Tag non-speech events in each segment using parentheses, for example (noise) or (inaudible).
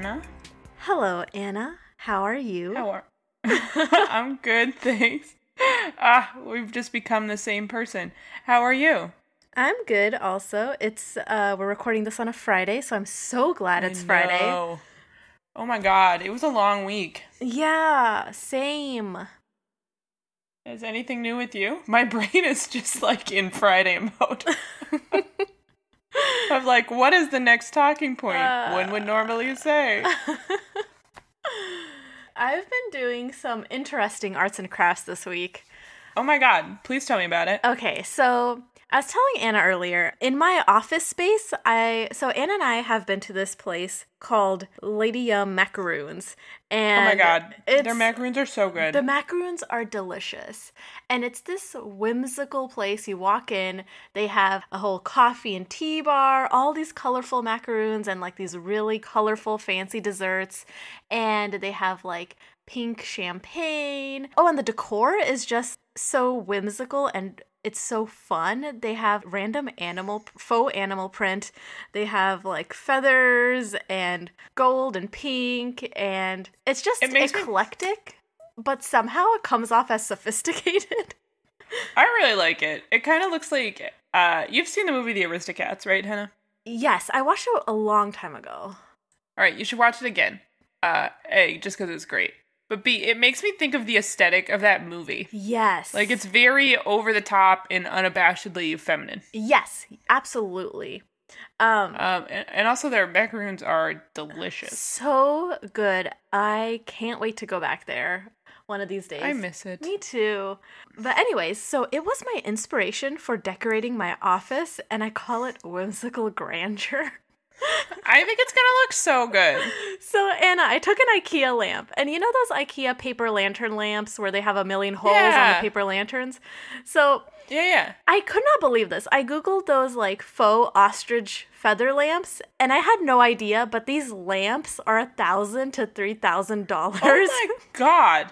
Anna. Hello, Anna. How are you? How are? (laughs) I'm good, thanks. Ah, we've just become the same person. How are you? I'm good also. It's uh we're recording this on a Friday, so I'm so glad it's I Friday. Oh my god, it was a long week. Yeah, same. Is anything new with you? My (laughs) brain is just like in Friday mode. (laughs) (laughs) of like, what is the next talking point? Uh, One would normally say. (laughs) I've been doing some interesting arts and crafts this week. Oh my god, please tell me about it. Okay, so I was telling Anna earlier, in my office space, I so Anna and I have been to this place called Lady Yum Macaroons. And oh my god, their macaroons are so good. The macaroons are delicious. And it's this whimsical place. You walk in, they have a whole coffee and tea bar, all these colorful macaroons, and like these really colorful, fancy desserts. And they have like pink champagne. Oh, and the decor is just so whimsical and it's so fun. They have random animal, faux animal print. They have like feathers and gold and pink, and it's just It makes me- eclectic, but somehow it comes off as sophisticated. (laughs) I really like it. It kind of looks like uh you've seen the movie The Aristocats, right, Hannah? yes, I watched it a long time ago. All right, you should watch it again. Uh, A, just because it's great. But B, it makes me think of the aesthetic of that movie. Yes. Like it's very over the top and unabashedly feminine. Yes, absolutely. Um Um, and, and also their macaroons are delicious. so good. I can't wait to go back there one of these days. I miss it. Me too. But anyways, so it was my inspiration for decorating my office and I call it whimsical grandeur. (laughs) I think it's gonna look so good. So Anna, I took an IKEA lamp, and you know those IKEA paper lantern lamps where they have a million holes on the paper lanterns? So Yeah, yeah. I could not believe this. I googled those like faux ostrich feather lamps, and I had no idea. But these lamps are a thousand to three thousand dollars. Oh my (laughs) god.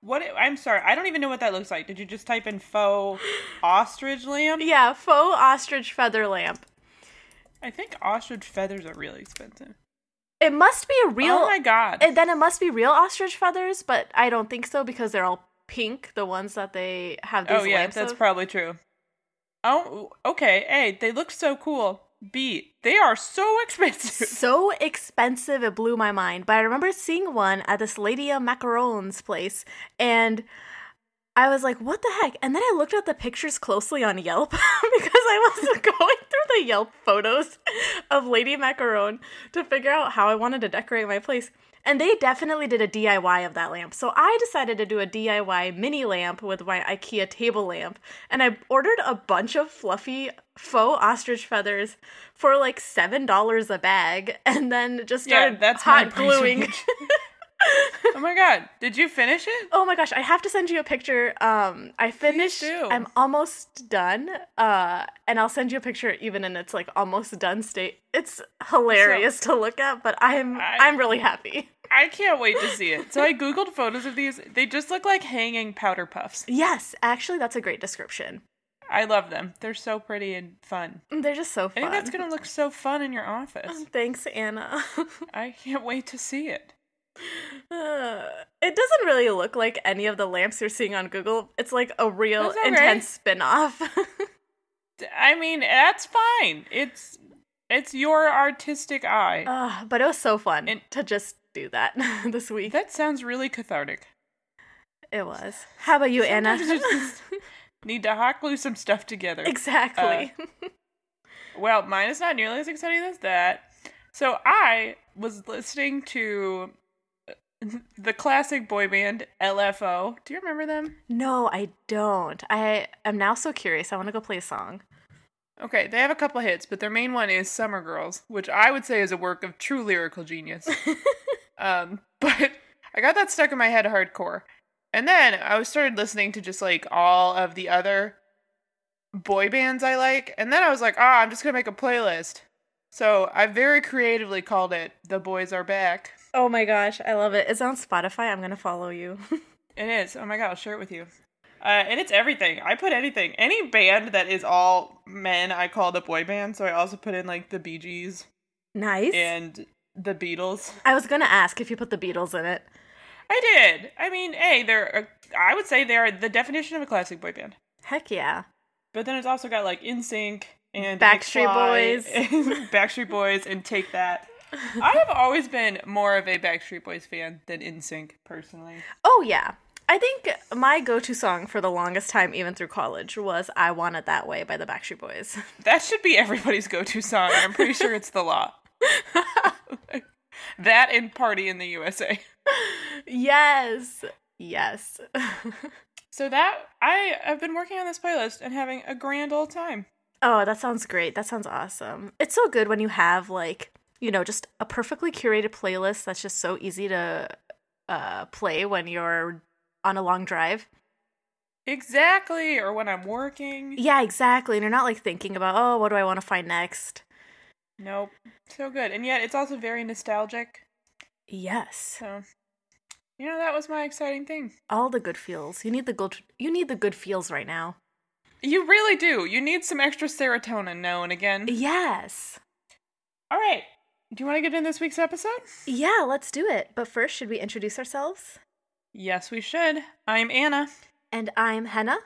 What? I'm sorry. I don't even know what that looks like. Did you just type in faux ostrich lamp? Yeah, faux ostrich feather lamp. I think ostrich feathers are really expensive. It must be a real. oh my god. And then it must be real ostrich feathers, but I don't think so because they're all pink. The ones that they have these oh yeah, that's of. probably true. Oh, okay. A, they look so cool. B, they are so (laughs) expensive. so expensive it blew my mind but i remember seeing one at this lady of macarons place and i was like what the heck and then i looked at the pictures closely on yelp (laughs) because i was (laughs) going through the yelp photos of lady macaron to figure out how i wanted to decorate my place and they definitely did a DIY of that lamp. So I decided to do a DIY mini lamp with my IKEA table lamp. And I ordered a bunch of fluffy faux ostrich feathers for like $7 a bag and then just Yeah, that's hot gluing. (laughs) oh my god. Did you finish it? oh my gosh, I have to send you a picture. Um I finished. I'm almost done. Uh and I'll send you a picture even in its like almost done state. It's hilarious to look at, but I'm I- I'm really happy. I can't wait to see it. So I googled photos of these. They just look like hanging powder puffs. Yes, actually that's a great description. I love them. They're so pretty and fun. They're just so I fun. think that's gonna look so fun in your office. Thanks, Anna. (laughs) I can't wait to see it. Uh, it doesn't really look like any of the lamps you're seeing on Google. It's like a real intense spin-off. I mean, that's fine. It's it's your artistic eye. uh, but it was so fun And- to just do that (laughs) this week. that sounds really cathartic. it was. How about you, Anna? Sometimes you just (laughs) Need to hot glue some stuff together. exactly. Well, mine is not nearly as exciting as that. So I was listening to the classic boy band LFO. Do you remember them? no, I don't. I am now so curious. I want to go play a song. Okay, they have a couple hits, but their main one is Summer Girls, which I would say is a work of true lyrical genius. (laughs) um, (laughs) but I got that stuck in my head hardcore. And then I started listening to just like all of the other boy bands I like, and then I was like, ah, I'm just gonna make a playlist. So I very creatively called it "The Boys Are Back." Oh my gosh, I love it. It's on Spotify. I'm gonna follow you. (laughs) It is. Oh my god, I'll share it with you. Uh, and it's everything. I put anything. Any band that is all men, I call the boy band. So I also put in like the Bee Gees nice. and The Beatles. I was gonna ask if you put the Beatles in it. I did. I mean, hey, they're. A, I would say they're the definition of a classic boy band. Heck yeah. But then it's also got like NSYNC and Backstreet Boys. and (laughs) Backstreet Boys, and Take That. I have always been more of a Backstreet Boys fan than NSYNC personally. Oh yeah. I think my go-to song for the longest time, even through college, was "I Want It That Way" by the Backstreet Boys. (laughs) That should be everybody's go-to song. I'm pretty sure it's the law. (laughs) that and "Party in the USA." yes, yes. (laughs) So that I have been working on this playlist and having a grand old time. oh, that sounds great. That sounds awesome. It's so good when you have like you know just a perfectly curated playlist that's just so easy to uh, play when you're on a long drive. Exactly, or when I'm working. Yeah, exactly. And you're not like thinking about oh, what do I want to find next. Nope. So good. And yet it's also very nostalgic. Yes. So you know, that was my exciting thing. all the good feels. You need the good. You need the good feels right now. You really do. You need some extra serotonin now and again. Yes. All right. Do you want to get in this week's episode? Yeah, let's do it. But first, should we introduce ourselves? Yes, we should. I'm Anna, And I'm Hannah.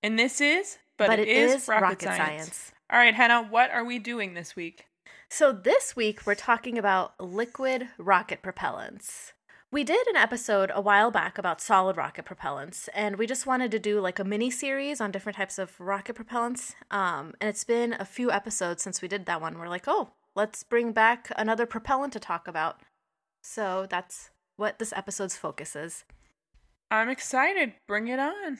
and this is But, it is, rocket, science. All right, Hannah, what are we doing this week? So this week we're talking about liquid rocket propellants. We did an episode a while back about solid rocket propellants, and we just wanted to do like a mini series on different types of rocket propellants. Um, and it's been a few episodes since we did that one. We're like, oh, let's bring back another propellant to talk about. So that's what this episode's focus is. I'm excited. Bring it on.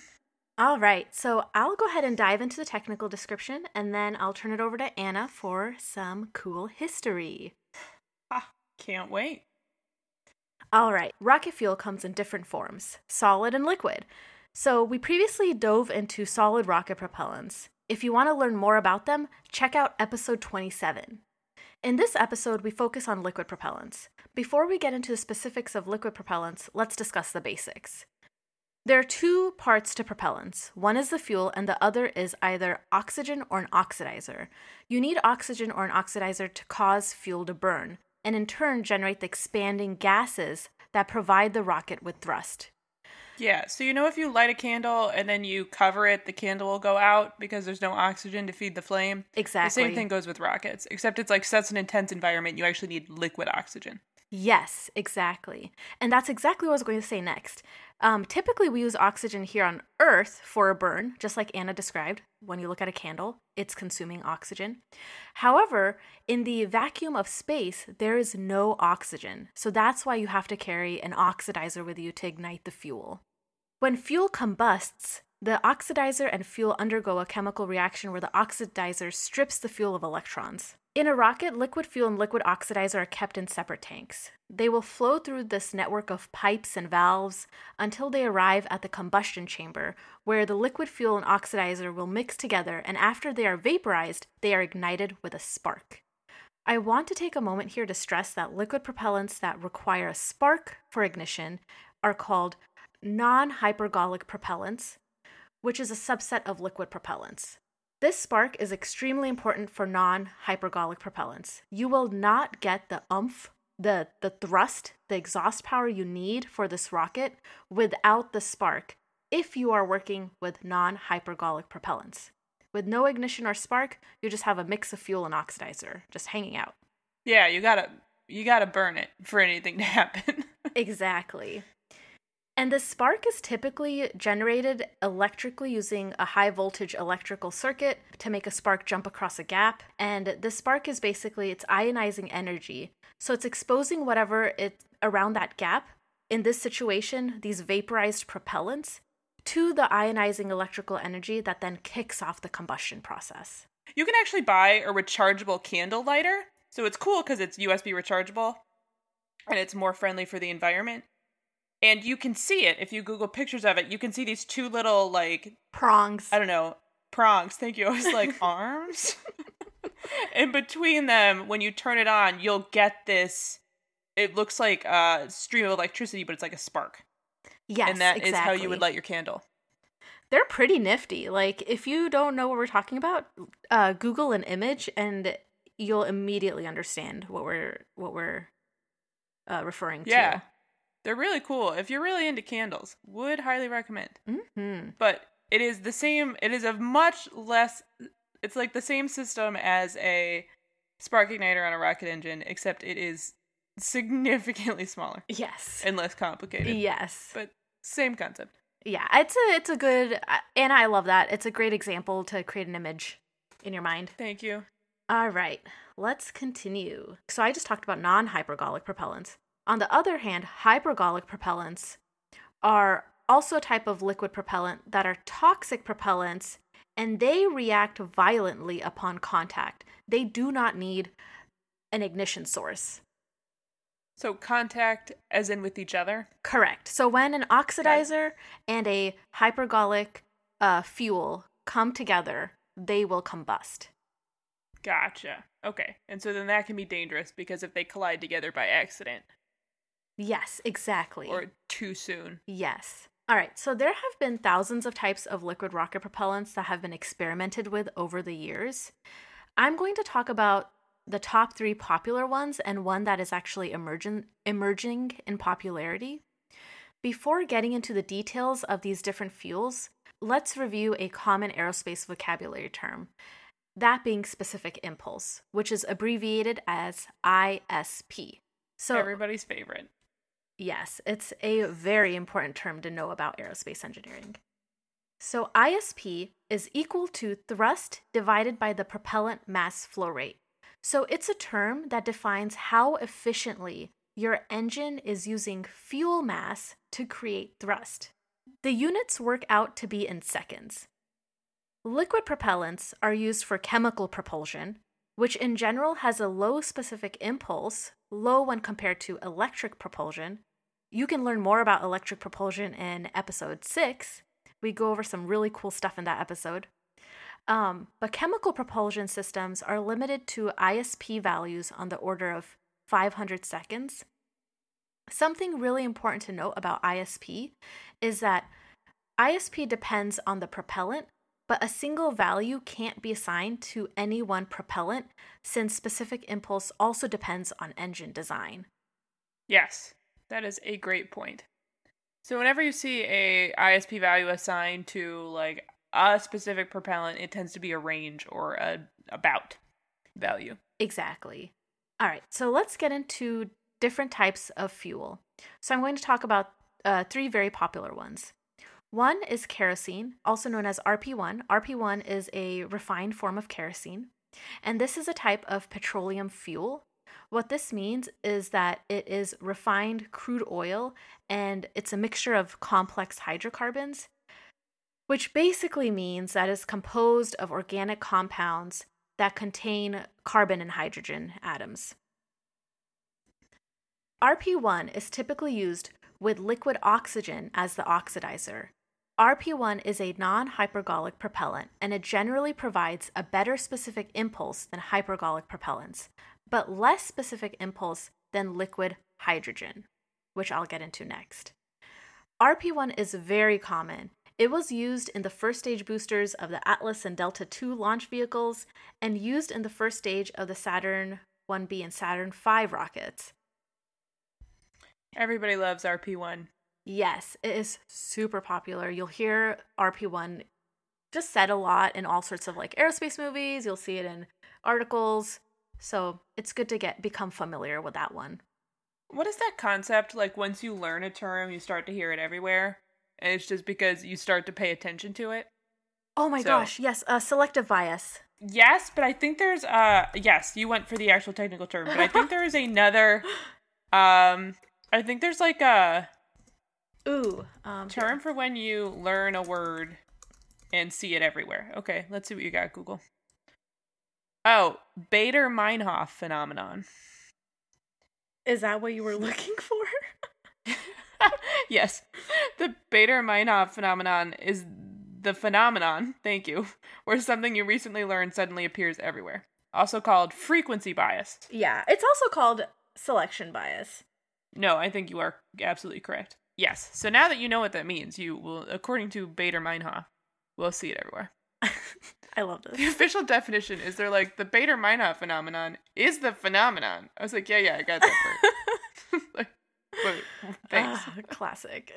All right, so I'll go ahead and dive into the technical description, and then I'll turn it over to Anna for some cool history. Ah, can't wait. All right, rocket fuel comes in different forms solid and liquid. So, we previously dove into solid rocket propellants. If you want to learn more about them, check out episode 27. In this episode, we focus on liquid propellants. Before we get into the specifics of liquid propellants, let's discuss the basics. There are two parts to propellants. One is the fuel, and the other is either oxygen or an oxidizer. You need oxygen or an oxidizer to cause fuel to burn, and in turn generate the expanding gases that provide the rocket with thrust. Yeah, so you know if you light a candle and then you cover it, the candle will go out because there's no oxygen to feed the flame. Exactly. The same thing goes with rockets, except it's like such an intense environment, you actually need liquid oxygen. Yes, exactly. And that's exactly what I was going to say next. Um, typically, we use oxygen here on Earth for a burn, just like Anna described. When you look at a candle, it's consuming oxygen. However, in the vacuum of space, there is no oxygen. So that's why you have to carry an oxidizer with you to ignite the fuel. When fuel combusts, the oxidizer and fuel undergo a chemical reaction where the oxidizer strips the fuel of electrons. In a rocket, liquid fuel and liquid oxidizer are kept in separate tanks. They will flow through this network of pipes and valves until they arrive at the combustion chamber, where the liquid fuel and oxidizer will mix together, and after they are vaporized, they are ignited with a spark. I want to take a moment here to stress that liquid propellants that require a spark for ignition are called non hypergolic propellants, which is a subset of liquid propellants. This spark is extremely important for non hypergolic propellants. You will not get the umph, the, the thrust, the exhaust power you need for this rocket without the spark if you are working with non hypergolic propellants. With no ignition or spark, you just have a mix of fuel and oxidizer just hanging out. Yeah, you gotta you gotta burn it for anything to (laughs) happen. Exactly. And the spark is typically generated electrically using a high voltage electrical circuit to make a spark jump across a gap. And the spark is basically it's ionizing energy. So it's exposing whatever it around that gap. In this situation, these vaporized propellants to the ionizing electrical energy that then kicks off the combustion process. you can actually buy a rechargeable candle lighter. So it's cool because it's USB rechargeable and it's more friendly for the environment. And you can see it if you Google pictures of it. You can see these two little like Prongs. I don't know, prongs. Thank you. (laughs) I was like arms. (laughs) In between them, when you turn it on, you'll get this. It looks like a stream of electricity, but it's like a spark, Yes, and that is exactly. how you would light your candle. They're pretty nifty. Like if you don't know what we're talking about, uh, Google an image and you'll immediately understand what we're what we're uh, referring to. Yeah. They're really cool. If you're really into candles, would highly recommend. hmm But it is the same it is a much less it's like the same system as a spark igniter on a rocket engine, except it is significantly smaller Yes. and less complicated. Yes. But same concept. Yeah, it's a it's a good and I love that. It's a great example to create an image in your mind. Thank you. All right, let's continue. So I just talked about non-hypergolic propellants. On the other hand, hypergolic propellants are also a type of liquid propellant that are toxic propellants and they react violently upon contact. They do not need an ignition source. So contact as in with each other. Correct. So when an oxidizer and a hypergolic uh, fuel come together, they will combust. Gotcha. Okay. And so then that can be dangerous because if they collide together by accident Yes, exactly. or too soon. yes. All right. So there have been thousands of types of liquid rocket propellants that have been experimented with over the years. I'm going to talk about the top three popular ones and one that is actually emerging emerging in popularity. Before getting into the details of these different fuels, let's review a common aerospace vocabulary term, that being specific impulse, which is abbreviated as ISP. So, Everybody's favorite. Yes, it's a very important term to know about aerospace engineering. So, ISP is equal to thrust divided by the propellant mass flow rate. So, it's a term that defines how efficiently your engine is using fuel mass to create thrust. The units work out to be in seconds. Liquid propellants are used for chemical propulsion, which in general has a low specific impulse, low when compared to electric propulsion. You can learn more about electric propulsion in episode 6. We go over some really cool stuff in that episode. Um, but chemical propulsion systems are limited to ISP values on the order of 500 seconds. Something really important to note about ISP is that ISP depends on the propellant, but a single value can't be assigned to any one propellant since specific impulse also depends on engine design. Yes, that is a great point. So whenever you see a ISP value assigned to like a specific propellant, it tends to be a range or a about value. Exactly. All right, so let's get into different types of fuel. So I'm going to talk about uh, three very popular ones. One is kerosene, also known as RP1. RP1 is a refined form of kerosene, and this is a type of petroleum fuel. What this means is that it is refined crude oil and it's a mixture of complex hydrocarbons, which basically means that it's composed of organic compounds that contain carbon and hydrogen atoms. RP1 is typically used with liquid oxygen as the oxidizer. RP1 is a non hypergolic propellant and it generally provides a better specific impulse than hypergolic propellants, but less specific impulse than liquid hydrogen, which I'll get into next. RP1 is very common. It was used in the first stage boosters of the Atlas and Delta II launch vehicles and used in the first stage of the Saturn 1B and Saturn V rockets. Everybody loves RP1. Yes, it is super popular. You'll hear RP1 just said a lot in all sorts of like aerospace movies. You'll see it in articles. So it's good to get become familiar with that one. What is that concept? Like once you learn a term, you start to hear it everywhere, and it's just because you start to pay attention to it. Oh my So- gosh, yes, uh, selective bias. Yes, but I think there's uh yes, you went for the actual technical term, but I think there is (laughs) another um I think there's like a Ooh, um, term for when you learn a word and see it everywhere. Okay, let's see what you got, Google. Oh, Baader Meinhof phenomenon. Is that what you were looking for? (laughs) yes. The Baader Meinhof phenomenon is the phenomenon, thank you, where something you recently learned suddenly appears everywhere. Also called frequency bias. yeah, it's also called selection bias. No, I think you are absolutely correct. Yes. So now that you know what that means, you will, according to Baader Meinhof, will see it everywhere. (laughs) I love this. The official definition is they're like the Baader-Meinhof phenomenon is the phenomenon. I was like, yeah, yeah, I got that part. (laughs) (laughs) like, but, thanks. Ah, classic.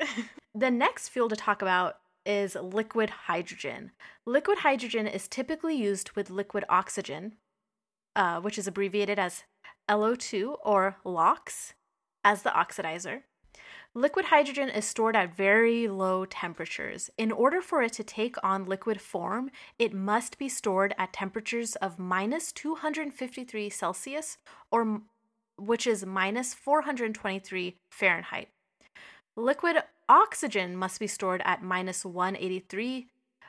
the next fuel to talk about is liquid hydrogen. Liquid hydrogen is typically used with liquid oxygen, uh, which is abbreviated as LO2 or LOX, as the oxidizer. Liquid hydrogen is stored at very low temperatures. In order for it to take on liquid form, it must be stored at temperatures of minus 253 Celsius, or which is minus 423 Fahrenheit. Liquid oxygen must be stored at minus 183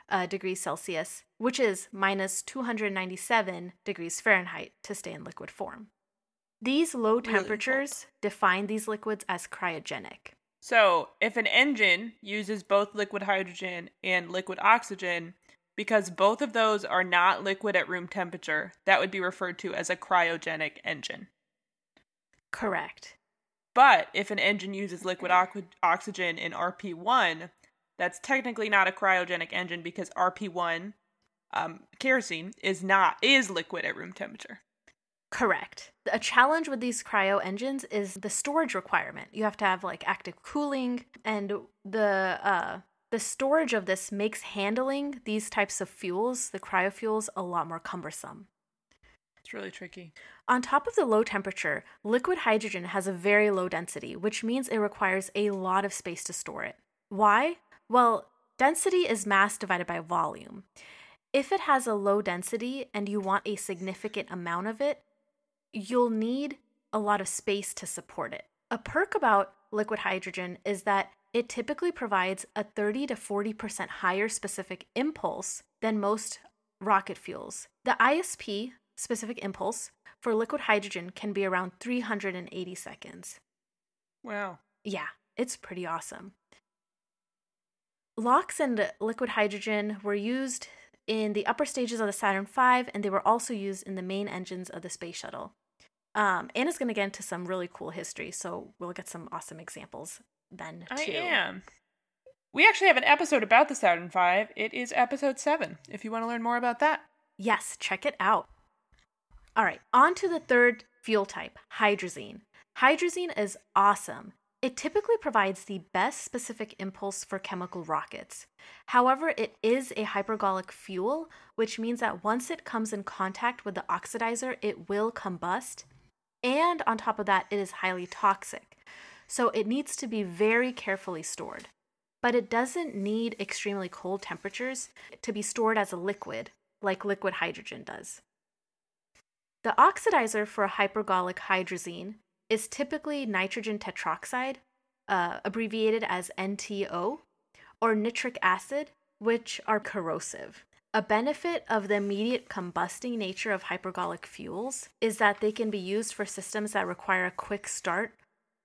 uh, degrees Celsius, which is minus 297 degrees Fahrenheit, to stay in liquid form. These low temperatures really define these liquids as cryogenic. So, if an engine uses both liquid hydrogen and liquid oxygen, because both of those are not liquid at room temperature, that would be referred to as a cryogenic engine. Correct. But if an engine uses liquid o- oxygen in RP1, that's technically not a cryogenic engine because RP1 um, kerosene is not is liquid at room temperature. Correct. A challenge with these cryo engines is the storage requirement. You have to have like active cooling, and the uh, the storage of this makes handling these types of fuels, the cryofuels, a lot more cumbersome. It's really tricky. On top of the low temperature, liquid hydrogen has a very low density, which means it requires a lot of space to store it. Why? Well, density is mass divided by volume. If it has a low density and you want a significant amount of it, you'll need a lot of space to support it. A perk about liquid hydrogen is that it typically provides a 30 to 40% higher specific impulse than most rocket fuels. The ISP, specific impulse, for liquid hydrogen can be around 380 seconds. Wow. Yeah, it's pretty awesome. LOX and liquid hydrogen were used in the upper stages of the Saturn V, and they were also used in the main engines of the space shuttle. Um, Anna's going to get into some really cool history, so we'll get some awesome examples then too. I am. We actually have an episode about the Saturn V. It is episode seven. If you want to learn more about that, yes, check it out. All right, on to the third fuel type, hydrazine. Hydrazine is awesome. It typically provides the best specific impulse for chemical rockets. However, it is a hypergolic fuel, which means that once it comes in contact with the oxidizer, it will combust and on top of that, it is highly toxic. So it needs to be very carefully stored. But it doesn't need extremely cold temperatures to be stored as a liquid, like liquid hydrogen does. The oxidizer for a hypergolic hydrazine is typically nitrogen tetroxide, uh, abbreviated as NTO, or nitric acid, which are corrosive. A benefit of the immediate combusting nature of hypergolic fuels is that they can be used for systems that require a quick start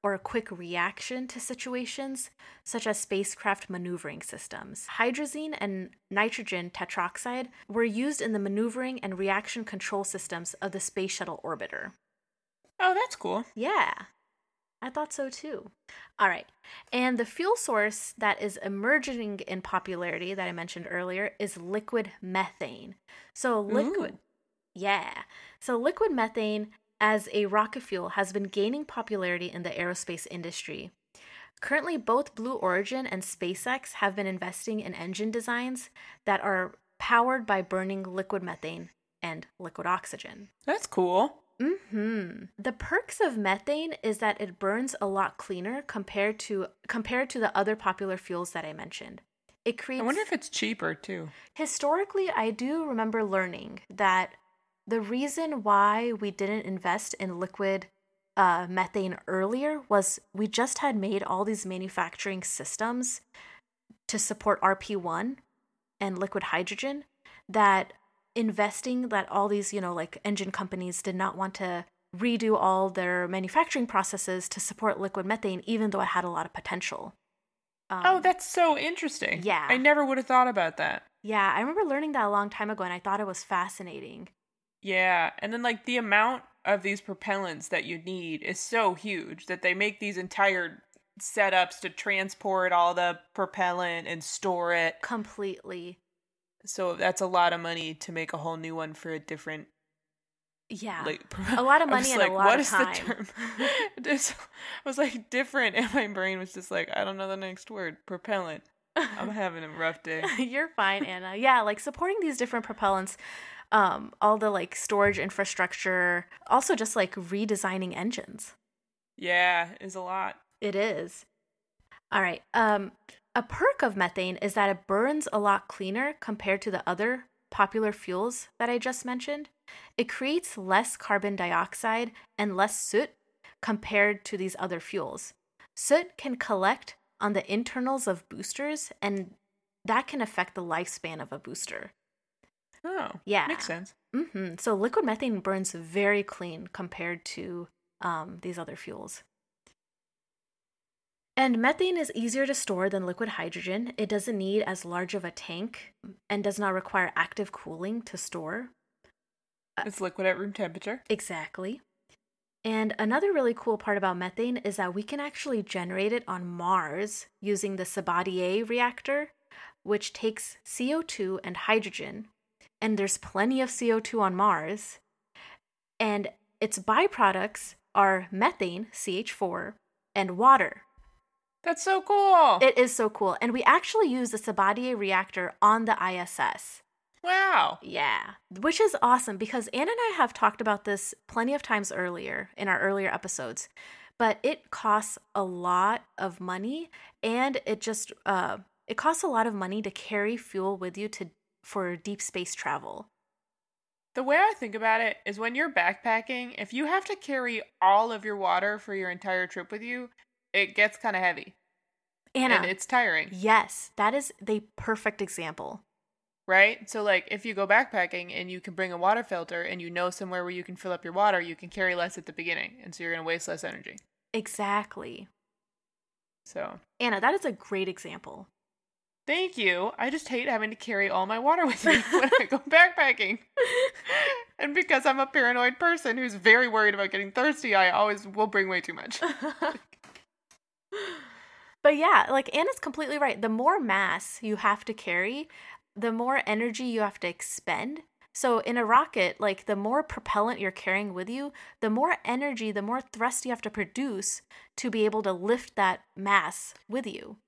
or a quick reaction to situations, such as spacecraft maneuvering systems. Hydrazine and nitrogen tetroxide were used in the maneuvering and reaction control systems of the Space Shuttle orbiter. Oh, that's cool. Yeah. I thought so too. All right. And the fuel source that is emerging in popularity that I mentioned earlier is liquid methane. So, liquid. Ooh. Yeah. So, liquid methane as a rocket fuel has been gaining popularity in the aerospace industry. Currently, both Blue Origin and SpaceX have been investing in engine designs that are powered by burning liquid methane and liquid oxygen. That's cool. Hmm. The perks of methane is that it burns a lot cleaner compared to compared to the other popular fuels that I mentioned. It creates. I wonder if it's cheaper too. Historically, I do remember learning that the reason why we didn't invest in liquid uh, methane earlier was we just had made all these manufacturing systems to support RP1 and liquid hydrogen that investing that all these, you know, like engine companies did not want to redo all their manufacturing processes to support liquid methane, even though it had a lot of potential. Um, oh, that's so interesting. Yeah. I never would have thought about that. Yeah, I remember learning that a long time ago and I thought it was fascinating. Yeah, and then like the amount of these propellants that you need is so huge that they make these entire setups to transport all the propellant and store it completely. So that's a lot of money to make a whole new one for a different Yeah. like (laughs) a lot of money and like, a lot what of is time. the term? (laughs) I was like different, and my brain was just like, I don't know the next word. Propellant. I'm (laughs) having a rough day. You're fine, Anna. Yeah, like supporting these different propellants, um, all the like storage infrastructure, also just like redesigning engines. Yeah, is a lot. It is. All right. Um, a perk of methane is that it burns a lot cleaner compared to the other popular fuels that I just mentioned. It creates less carbon dioxide and less soot compared to these other fuels. Soot can collect on the internals of boosters, and that can affect the lifespan of a booster. Oh, Yeah. makes sense. hmm So liquid methane burns very clean compared to um, these other fuels. And methane is easier to store than liquid hydrogen. It doesn't need as large of a tank and does not require active cooling to store. Uh, it's liquid at room temperature. Exactly. And another really cool part about methane is that we can actually generate it on Mars using the Sabatier reactor, which takes CO2 and hydrogen. And there's plenty of CO2 on Mars. And its byproducts are methane, CH4, and water. That's so cool. It is so cool. And we actually use the Sabatier reactor on the ISS. wow. Yeah, which is awesome because Anne and I have talked about this plenty of times earlier in our earlier episodes, but it costs a lot of money and it just uh it costs a lot of money to carry fuel with you to for deep space travel. The way I think about it is when you're backpacking, if you have to carry all of your water for your entire trip with you, it gets kind of heavy Anna, and it's tiring, yes, that is the perfect example. right? So, like, if you go backpacking and you can bring a water filter and you know somewhere where you can fill up your water, you can carry less at the beginning, and so you're going to waste less energy. Exactly. So, Anna, that is a great example. thank you. I just hate having to carry all my water with me (laughs) when I go backpacking. and because I'm a paranoid person who's very worried about getting thirsty, I always will bring way too much. (laughs) but yeah, like Anna's completely right. The more mass you have to carry, the more energy you have to expend. So in a rocket, like the more propellant you're carrying with you, the more energy, the more thrust you have to produce to be able to lift that mass with you.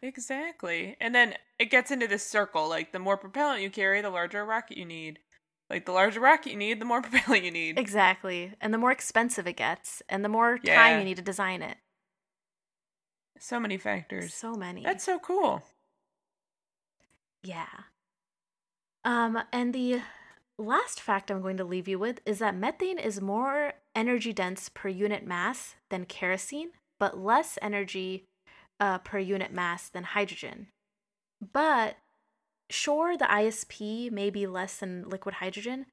Exactly. And then it gets into this circle. Like the more propellant you carry, the larger rocket you need. Like the larger rocket you need, the more (laughs) propellant you need. Exactly. And the more expensive it gets, and the more time you need to design it. So many factors. So many. That's so cool. Yeah. Um, and the last fact I'm going to leave you with is that methane is more energy dense per unit mass than kerosene, but less energy uh, per unit mass than hydrogen. But sure, the ISP may be less than liquid hydrogen.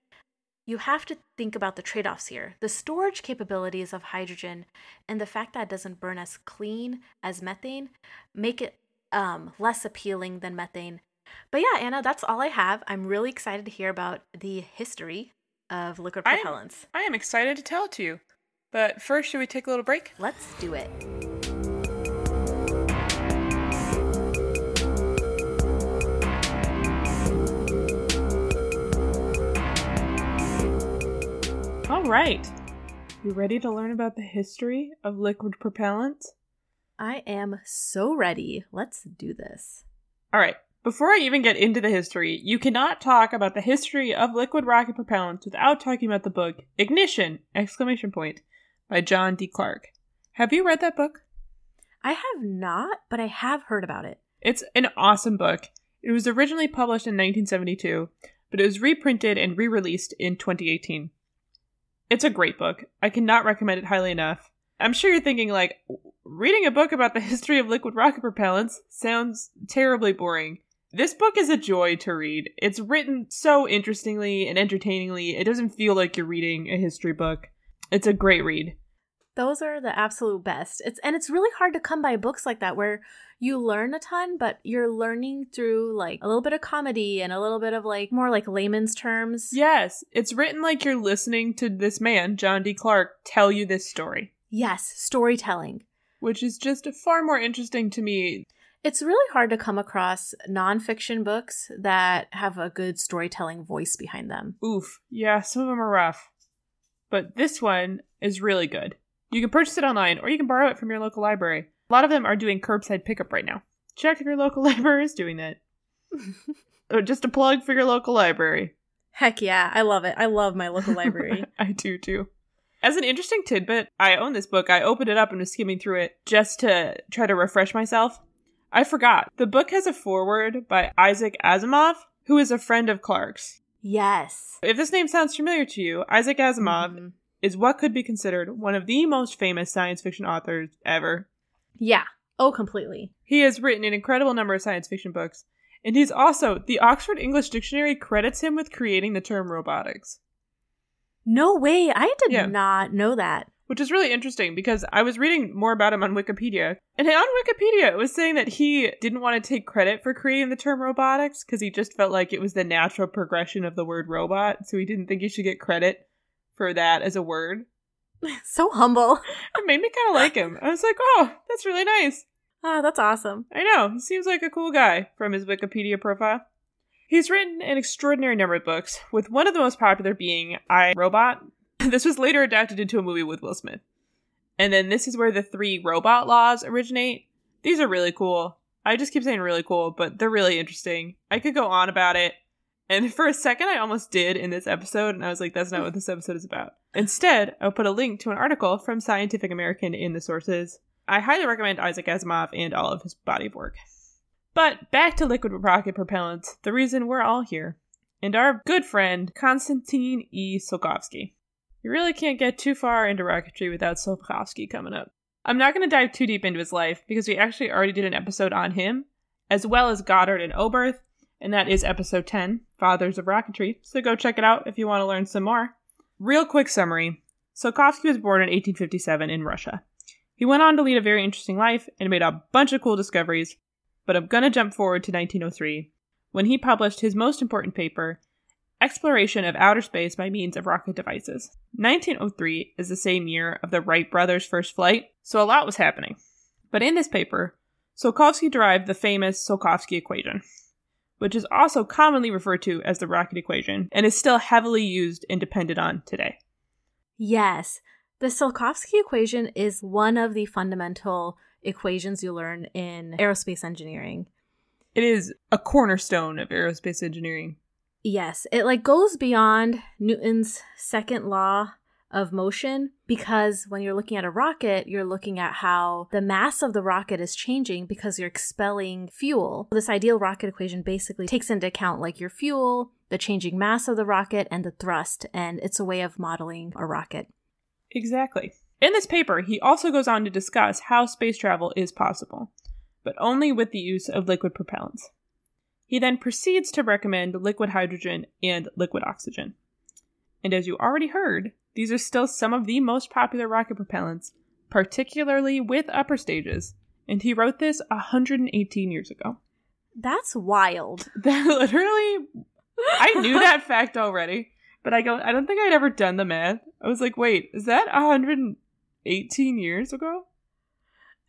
You have to think about the trade offs here. The storage capabilities of hydrogen and the fact that it doesn't burn as clean as methane make it um, less appealing than methane. But yeah, Anna, that's all I have. I'm really excited to hear about the history of liquid I am- propellants. I am excited to tell it to you. But first, should we take a little break? Let's do it. Right. You ready to learn about the history of liquid propellants? I am so ready. Let's do this. All right. Before I even get into the history, you cannot talk about the history of liquid rocket propellants without talking about the book Ignition! exclamation point by John D. Clark. Have you read that book? I have not, but I have heard about it. It's an awesome book. It was originally published in 1972, but it was reprinted and re-released in 2018. It's a great book. I cannot recommend it highly enough. I'm sure you're thinking like reading a book about the (laughs) history of liquid rocket propellants sounds terribly boring. This book is a joy to read. It's written so interestingly and entertainingly. It doesn't feel like you're reading a history book. It's a great read. Those are the absolute best. It's and it's really hard to come by books like that where you learn a ton, but you're learning through like a little bit of comedy and a little bit of like more like layman's terms. Yes, it's written like you're listening to this man, John D. Clark, tell you this story. Yes, storytelling. which is just far more interesting to me. It's really hard to come across nonfiction books that have a good storytelling voice behind them. Oof. Yeah, some of them are rough. But this one is really good. You can purchase it online or you can borrow it from your local library. A lot of them are doing curbside pickup right now. Check if your local (laughs) library is doing that. (laughs) or just a plug for your local library. Heck yeah, I love it. I love my local library. (laughs) I do too. As an interesting tidbit, I own this book. I opened it up and was skimming through it just to try to refresh myself. I forgot. The book has a foreword by Isaac Asimov, who is a friend of Clark's. Yes. If this name sounds familiar to you, Isaac Asimov Mhm. Is what could be considered one of the most famous science fiction authors ever. Yeah. Oh, completely. He has written an incredible number of science fiction books, and he's also, the Oxford English Dictionary credits him with creating the term robotics. No way. I did Yeah. not know that. which is really interesting because I was reading more about him on Wikipedia. And on Wikipedia, it was saying that he didn't want to take credit for creating the term robotics because he just felt like it was the natural progression of the word robot. So he didn't think he should get credit for that as a word. (laughs) so humble. It made me kind of like him. I was like, oh, that's really nice. Oh, that's awesome. I know. He seems like a cool guy from his Wikipedia profile. He's written an extraordinary number of books, with one of the most popular being I Robot. (laughs) This was later adapted into a movie with Will Smith. And then this is where the three robot laws originate. These are really cool. I just keep saying really cool, but they're really interesting. I could go on about it. And for a second, I almost did in this episode, and I was like, that's not what this episode is about. Instead, I'll put a link to an article from Scientific American in the sources. I highly recommend Isaac Asimov and all of his body of work. But back to liquid rocket propellants, the reason we're all here, and our good friend Konstantin E. Tsiolkovsky. You really can't get too far into rocketry without Tsiolkovsky coming up. I'm not going to dive too deep into his life because we actually already did an episode on him, as well as Goddard and Oberth, and that is episode 10, Fathers of Rocketry, so go check it out if you want to learn some more. Real quick summary Tsiolkovsky was born in 1857 in Russia. He went on to lead a very interesting life and made a bunch of cool discoveries, but I'm gonna jump forward to 1903 when he published his most important paper, Exploration of Outer Space by Means of Rocket Devices. 1903 is the same year of the Wright brothers' first flight, so a lot was happening. But in this paper, Tsiolkovsky derived the famous Tsiolkovsky equation, which is also commonly referred to as the rocket equation and is still heavily used and depended on today. Yes. The Tsiolkovsky equation is one of the fundamental equations you learn in aerospace engineering. It is a cornerstone of aerospace engineering. Yes, it like goes beyond Newton's second law of motion because when you're looking at a rocket, you're looking at how the mass of the rocket is changing because you're expelling fuel. This ideal rocket equation basically takes into account like your fuel, the changing mass of the rocket, and the thrust, and it's a way of modeling a rocket. Exactly. In this paper, he also goes on to discuss how space travel is possible, but only with the use of liquid propellants. He then proceeds to recommend liquid hydrogen and liquid oxygen. And as you already heard, these are still some of the most popular rocket propellants, particularly with upper stages, and he wrote this 118 years ago. That's wild. (laughs) That literally, I knew that (laughs) fact already, but I go, I don't think I'd ever done the math. I was like, wait, is that 118 years ago?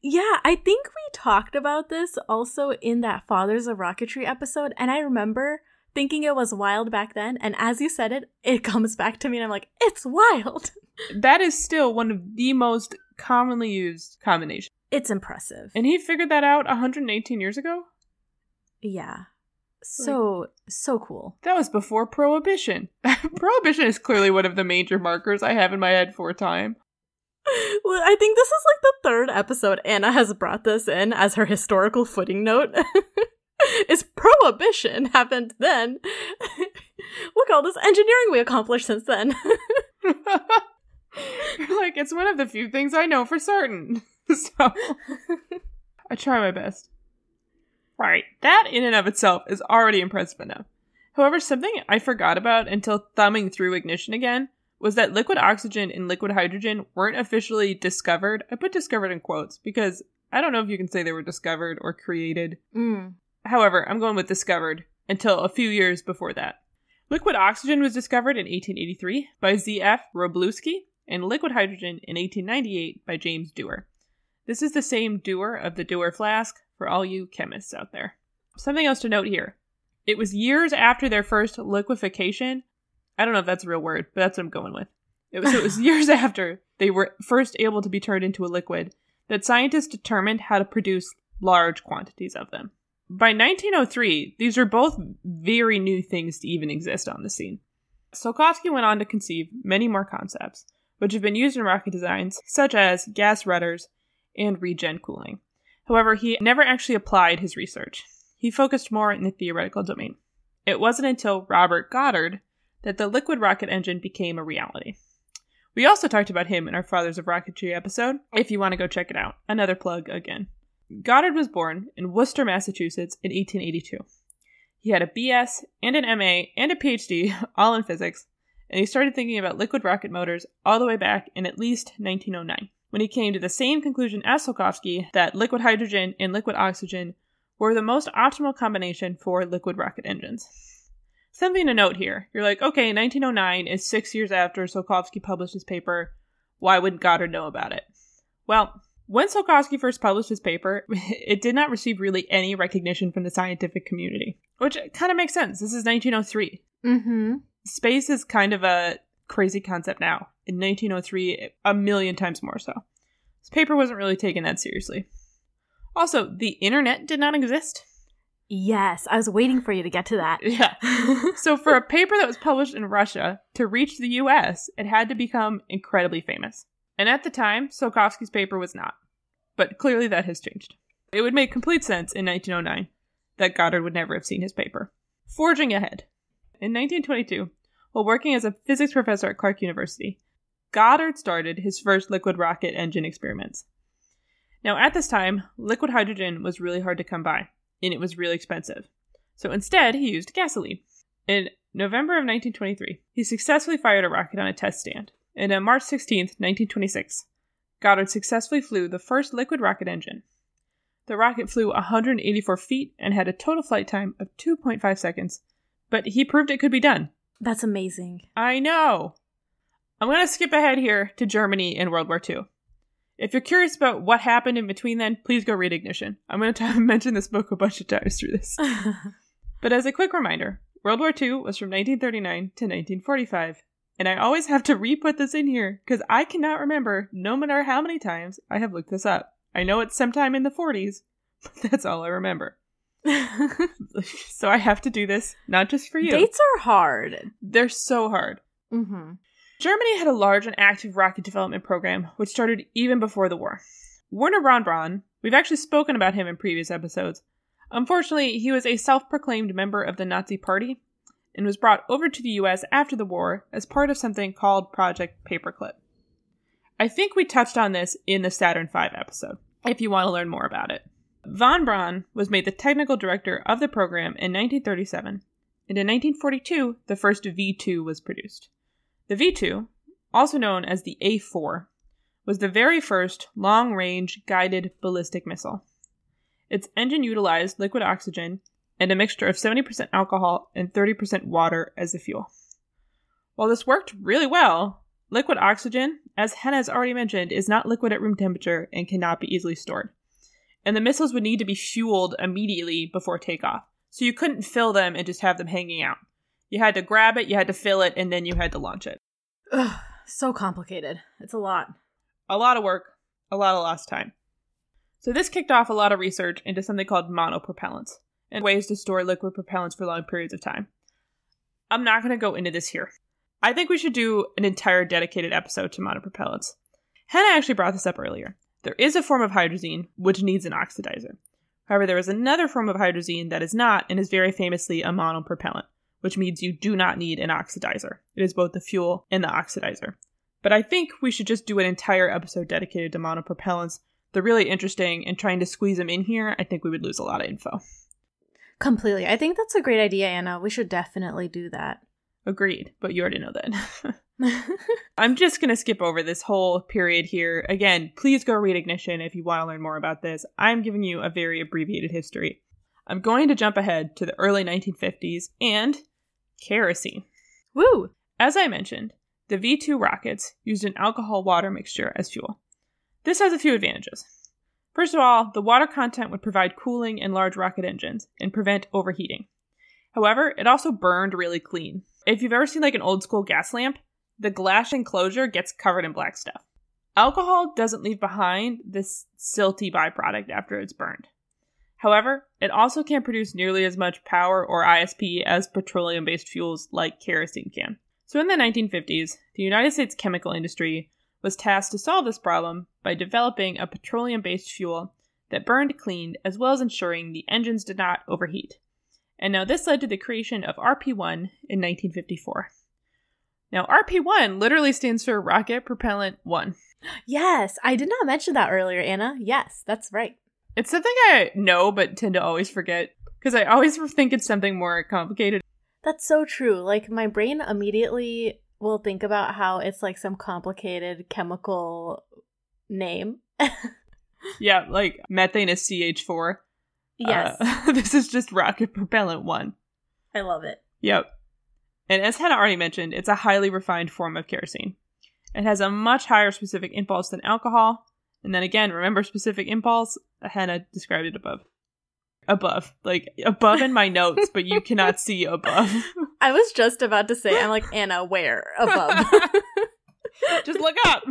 Yeah, I think we talked about this also in that Fathers of Rocketry episode, and I remember thinking it was wild back then, and as you said it, it (laughs) comes back to me, and I'm like, it's wild. (laughs) That is still one of the most commonly used combinations. It's impressive. And he figured that out 118 years ago? yeah. So, so cool. That was before Prohibition. (laughs) Prohibition is clearly one of the major markers I have in my head for time. Well, I think this is like the third episode Anna has brought this in as her historical footing note. (laughs) is prohibition happened then. (laughs) Look all this engineering we accomplished since then. (laughs) like, it's one of the few things I know for certain. so, I try my best. Right, that in and of itself is already impressive enough. However, something I forgot about until thumbing through Ignition again was that liquid oxygen and liquid hydrogen weren't officially discovered. I put discovered in quotes because I don't know if you can say they were discovered or created. Mm. However, I'm going with discovered until a few years before that. Liquid oxygen was discovered in 1883 by Z.F. Wroblewski and liquid hydrogen in 1898 by James Dewar. This is the same Dewar of the Dewar flask for all you chemists out there. Something else to note here. It was years after their first liquefaction. I don't know if that's a real word, but that's what I'm going with. It was, it was (laughs) years after they were first able to be turned into a liquid that scientists determined how to produce large quantities of them. By 1903, these were both very new things to even exist on the scene. Tsiolkovsky went on to conceive many more concepts, which have been used in rocket designs, such as gas rudders and regen cooling. However, he never actually applied his research. He focused more in the theoretical domain. It wasn't until Robert Goddard that the liquid rocket engine became a reality. We also talked about him in our Fathers of Rocketry episode, if you want to go check it out. Another plug again. Goddard was born in Worcester, Massachusetts in 1882. He had a BS and an MA and a PhD, (laughs) all in physics, and he started thinking about liquid rocket motors all the way back in at least 1909, when he came to the same conclusion as Tsiolkovsky that liquid hydrogen and liquid oxygen were the most optimal combination for liquid rocket engines. Something to note here. You're like, okay, 1909 is six years after Tsiolkovsky published his paper. Why wouldn't Goddard know about it? Well, when Tsiolkovsky first published his paper, (laughs) it did not receive really any recognition from the scientific community, which kind of makes sense. This is 1903. Mm-hmm. Space is kind of a crazy concept now. In 1903, a million times more so. This paper wasn't really taken that seriously. Also, the internet did not exist. Yes, I was waiting for you to get to that. (laughs) Yeah. so, for a paper that was published in Russia to reach the US, it had to become incredibly famous. And at the time, Tsiolkovsky's paper was not. But clearly that has changed. It would make complete sense in 1909 that Goddard would never have seen his paper. Forging ahead. In 1922, while working as a physics professor at Clark University, Goddard started his first liquid rocket engine experiments. Now, at this time, liquid hydrogen was really hard to come by, and it was really expensive. So instead, he used gasoline. In November of 1923, he successfully fired a rocket on a test stand. And on March 16, 1926, Goddard successfully flew the first liquid rocket engine. The rocket flew 184 feet and had a total flight time of 2.5 seconds, but he proved it could be done. That's amazing. I know. I'm going to skip ahead here to Germany in World War II. If you're curious about what happened in between then, please go read Ignition. I'm going (laughs) to mention this book a bunch of times through this. (laughs) but as a quick reminder, World War II was from 1939 to 1945, and I always have to re put this in here because I cannot remember, no matter how many times I have looked this up. I know it's sometime in the 40s, (laughs) but that's all I remember. (laughs) (laughs) so I have to do this, not just for you. Dates are hard. They're so hard. Mm-hmm. Germany had a large and active rocket development program, which started even before the war. Wernher von Braun, we've actually spoken about him in previous episodes. Unfortunately, he was a self proclaimed member of the Nazi Party and was brought over to the US after the war as part of something called Project Paperclip. I think we touched on this in the Saturn V episode, if you want to learn more about it. Von Braun was made the technical director of the program in 1937, and in 1942, the first V 2 was produced. The V 2, also known as the A 4, was the very first long range guided ballistic missile. Its engine utilized liquid oxygen and a mixture of 70% alcohol and 30% water as the fuel. While this worked really well, liquid oxygen, as Hannah has already mentioned, is not liquid at room temperature and cannot be easily stored. And the missiles would need to be fueled immediately before takeoff, so you couldn't fill them and just have them hanging out. You had to grab it, you had to fill it, and then you had to launch it. Ugh, so complicated. It's a lot. A lot of work, a lot of lost time. So this kicked off a lot of research into something called monopropellants and ways to store liquid propellants for long periods of time. I'm not going to go into this here. I think we should do an entire dedicated episode to monopropellants. Hannah actually brought this up earlier. There is a form of hydrazine which needs an oxidizer. However, there is another form of hydrazine that is not and is very famously a monopropellant, which means you do not need an oxidizer. It is both the fuel and the oxidizer. But I think we should just do an entire episode dedicated to monopropellants. They're really interesting, and trying to squeeze them in here, I think we would lose a lot of info. Completely. I think that's a great idea, Anna. We should definitely do that. Agreed, but you already know that. (laughs) (laughs) I'm just going to skip over this whole period here. Again, please go read Ignition if you want to learn more about this. I'm giving you a very abbreviated history. I'm going to jump ahead to the early 1950s and kerosene. Woo! As I mentioned, the V 2 rockets used an alcohol water mixture as fuel. This has a few advantages. First of all, the water content would provide cooling in large rocket engines and prevent overheating. However, it also burned really clean. If you've ever seen like an old school gas lamp, the glass enclosure gets covered in black stuff. Alcohol doesn't leave behind this silty byproduct after it's burned. However, it also can't produce nearly as much power or ISP as petroleum based fuels like kerosene can. So in the 1950s, the United States chemical industry was tasked to solve this problem by developing a petroleum based fuel that burned clean as well as ensuring the engines did not overheat. And now this led to the creation of RP 1 in 1954. Now, RP 1 literally stands for Rocket Propellant 1. Yes, I did not mention that earlier, Anna. Yes, that's right. It's something I know but tend to always forget because I always think it's something more complicated. That's so true. Like, my brain immediately will think about how it's like some complicated chemical name. (laughs) yeah, like methane is CH4. Yes. Uh, (laughs) this is just rocket propellant 1. I love it. Yep. And as Hannah already mentioned, it's a highly refined form of kerosene. It has a much higher specific impulse than alcohol. And then again, remember specific impulse? Hannah described it above. Above. Like above in my notes, but you cannot (laughs) see above. I was just about to say, I'm like, (laughs) Anna, where? Above. (laughs) just look up.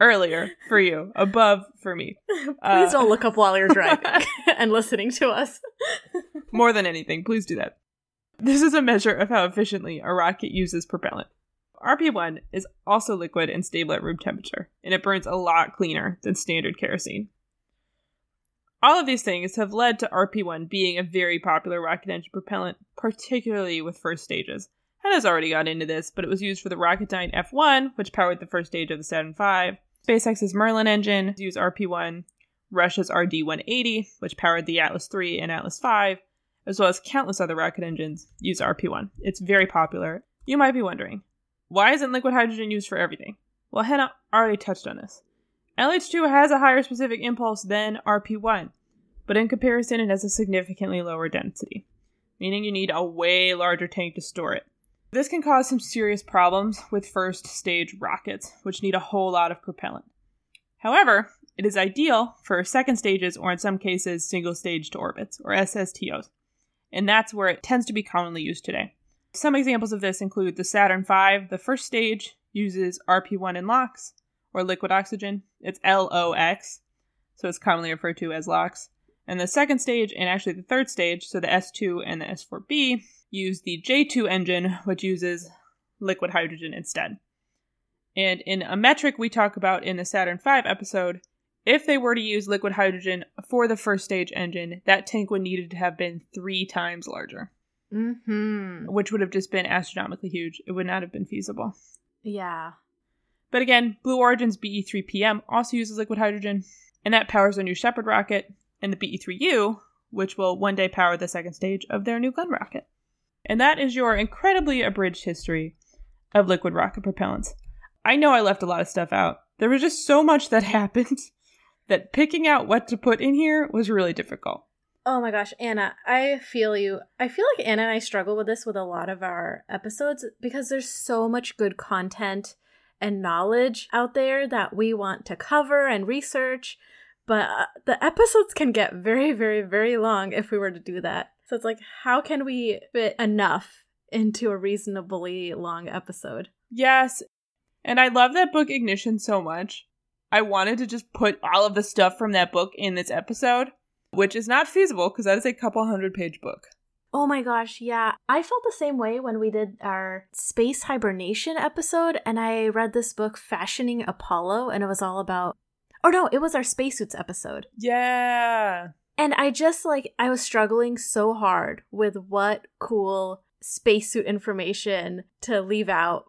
Earlier for you, above for me. Please uh, don't look up while you're driving and listening to us. More than anything, please do that. This is a measure of how efficiently a rocket uses propellant. RP1 is also liquid and stable at room temperature, and it burns a lot cleaner than standard kerosene. All of these things have led to RP1 being a very popular rocket engine propellant, particularly with first stages. Hannah's already got into this, but it was used for the Rocketdyne F1, which powered the first stage of the Saturn V. SpaceX's Merlin engine used RP1, Russia's RD 180, which powered the Atlas III and Atlas V, as well as countless other rocket engines, use RP1. It's very popular. You might be wondering, why isn't liquid hydrogen used for everything? Well, Hannah already touched on this. LH2 has a higher specific impulse than RP1, but in comparison, it has a significantly lower density, meaning you need a way larger tank to store it. This can cause some serious problems with first stage rockets, which need a whole lot of propellant. However, it is ideal for second stages or in some cases single stage to orbits or SSTOs. And that's where it tends to be commonly used today. Some examples of this include the Saturn V, the first stage uses RP1 in LOX or liquid oxygen. It's LOX, so it's commonly referred to as LOX. And the second stage, and actually the third stage, so the S2 and the S4B, use the J2 engine, which uses liquid hydrogen instead. And in a metric we talk about in the Saturn V episode, if they were to use liquid hydrogen for the first stage engine, that tank would need to have been three times larger. Mm-hmm. Which would have just been astronomically huge. It would not have been feasible. Yeah. But again, Blue Origin's BE3PM also uses liquid hydrogen, and that powers their New Shepard rocket, and the BE3U, which will one day power the second stage of their New Glenn rocket. And that is your incredibly abridged history of liquid rocket propellants. I know I left a lot of stuff out. There was just so much that (laughs) happened that picking out what to put in here was really difficult. Oh my gosh, Anna, I feel you. I feel like Anna and I struggle with this with a lot of our episodes because there's so much good content and knowledge out there that we want to cover and research, but uh, the episodes can get very, very, very long if we were to do that. So it's like, how can we fit enough into a reasonably long episode? Yes. And I love that book Ignition so much. I wanted to just put all of the stuff from that book in this episode, which is not feasible because that is a couple hundred page book. Oh my gosh, yeah. I felt the same way when we did our space hibernation episode and I read this book, Fashioning Apollo, and it was all about. Oh no, it was our spacesuits episode. Yeah. And I just like, I was struggling so hard with what cool spacesuit information to leave out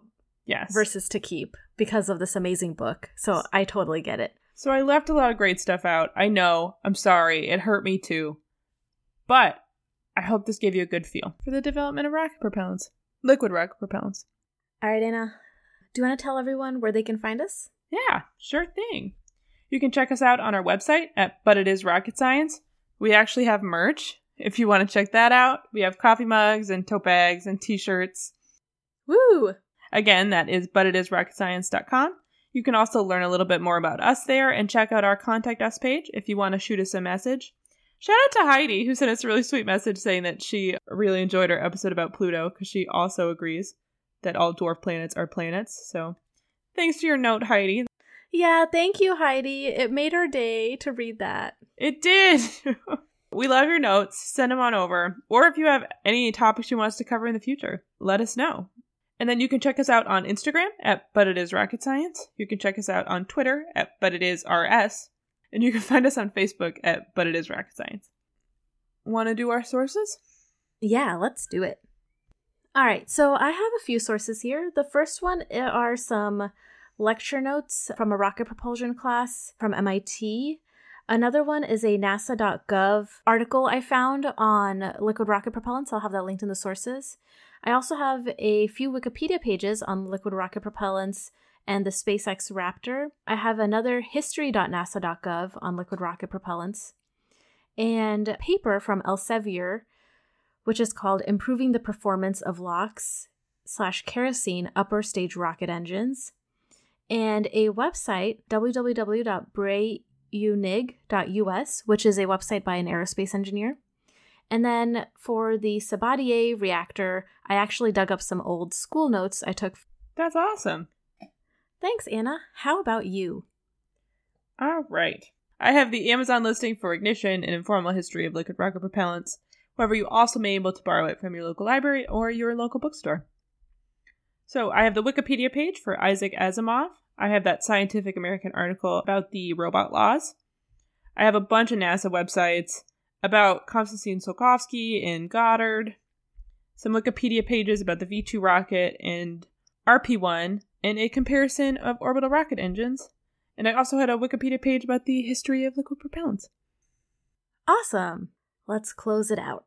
yes. versus to keep because of this amazing book. So I totally get it. So I left a lot of great stuff out. I know. I'm sorry. It hurt me too. But I hope this gave you a good feel for the development of rocket propellants, liquid rocket propellants. All right, Anna. Do you want to tell everyone where they can find us? Yeah, sure thing. You can check us out on our website at But It Is Rocket Science. We actually have merch if you want to check that out. We have coffee mugs and tote bags and t shirts. Woo! Again, that is But It Is butitisrocketscience.com. You can also learn a little bit more about us there and check out our contact us page if you want to shoot us a message. Shout out to Heidi, who sent us a really sweet message saying that she really enjoyed our episode about Pluto because she also agrees that all dwarf planets are planets. So thanks to your note, Heidi. Yeah, thank you, Heidi. It made our day to read that. It did. (laughs) we love your notes. Send them on over. Or if you have any topics you want us to cover in the future, let us know. And then you can check us out on Instagram at But It Is Rocket Science. You can check us out on Twitter at But It Is RS. And you can (laughs) find us on Facebook at But It Is Rocket Science. Want to do our sources? Yeah, let's do it. All right, so I have a few sources here. The first one eh, are some lecture notes from a rocket propulsion class from MIT. Another one is a nasa.gov article I found on liquid rocket propellants. I'll have that linked in the sources. I also have a few Wikipedia pages on liquid rocket propellants and the SpaceX Raptor. I have another history.nasa.gov on liquid rocket propellants and a paper from Elsevier which is called Improving the Performance of LOX slash kerosene upper stage rocket engines, and a website, www.braeunig.us, which is a website by an aerospace engineer. And then for the Sabatier reactor, I actually dug up some old school notes I took. That's awesome. Thanks, Anna. How about you? All right. I have the Amazon listing for ignition and informal history of liquid rocket propellants, However, you also may be able to borrow it from your local library or your local bookstore. So I have the Wikipedia page for Isaac Asimov. I have that Scientific American article about the robot laws. I have a bunch of NASA websites about Konstantin Tsiolkovsky and Goddard, some Wikipedia pages about the V 2 rocket and RP 1, and a comparison of orbital rocket engines. And I also had a Wikipedia page about the history of liquid propellants. Awesome. Let's close it out.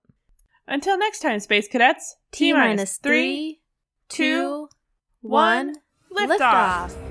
Until next time, Space Cadets. T minus three, two, one, lift, lift off. off.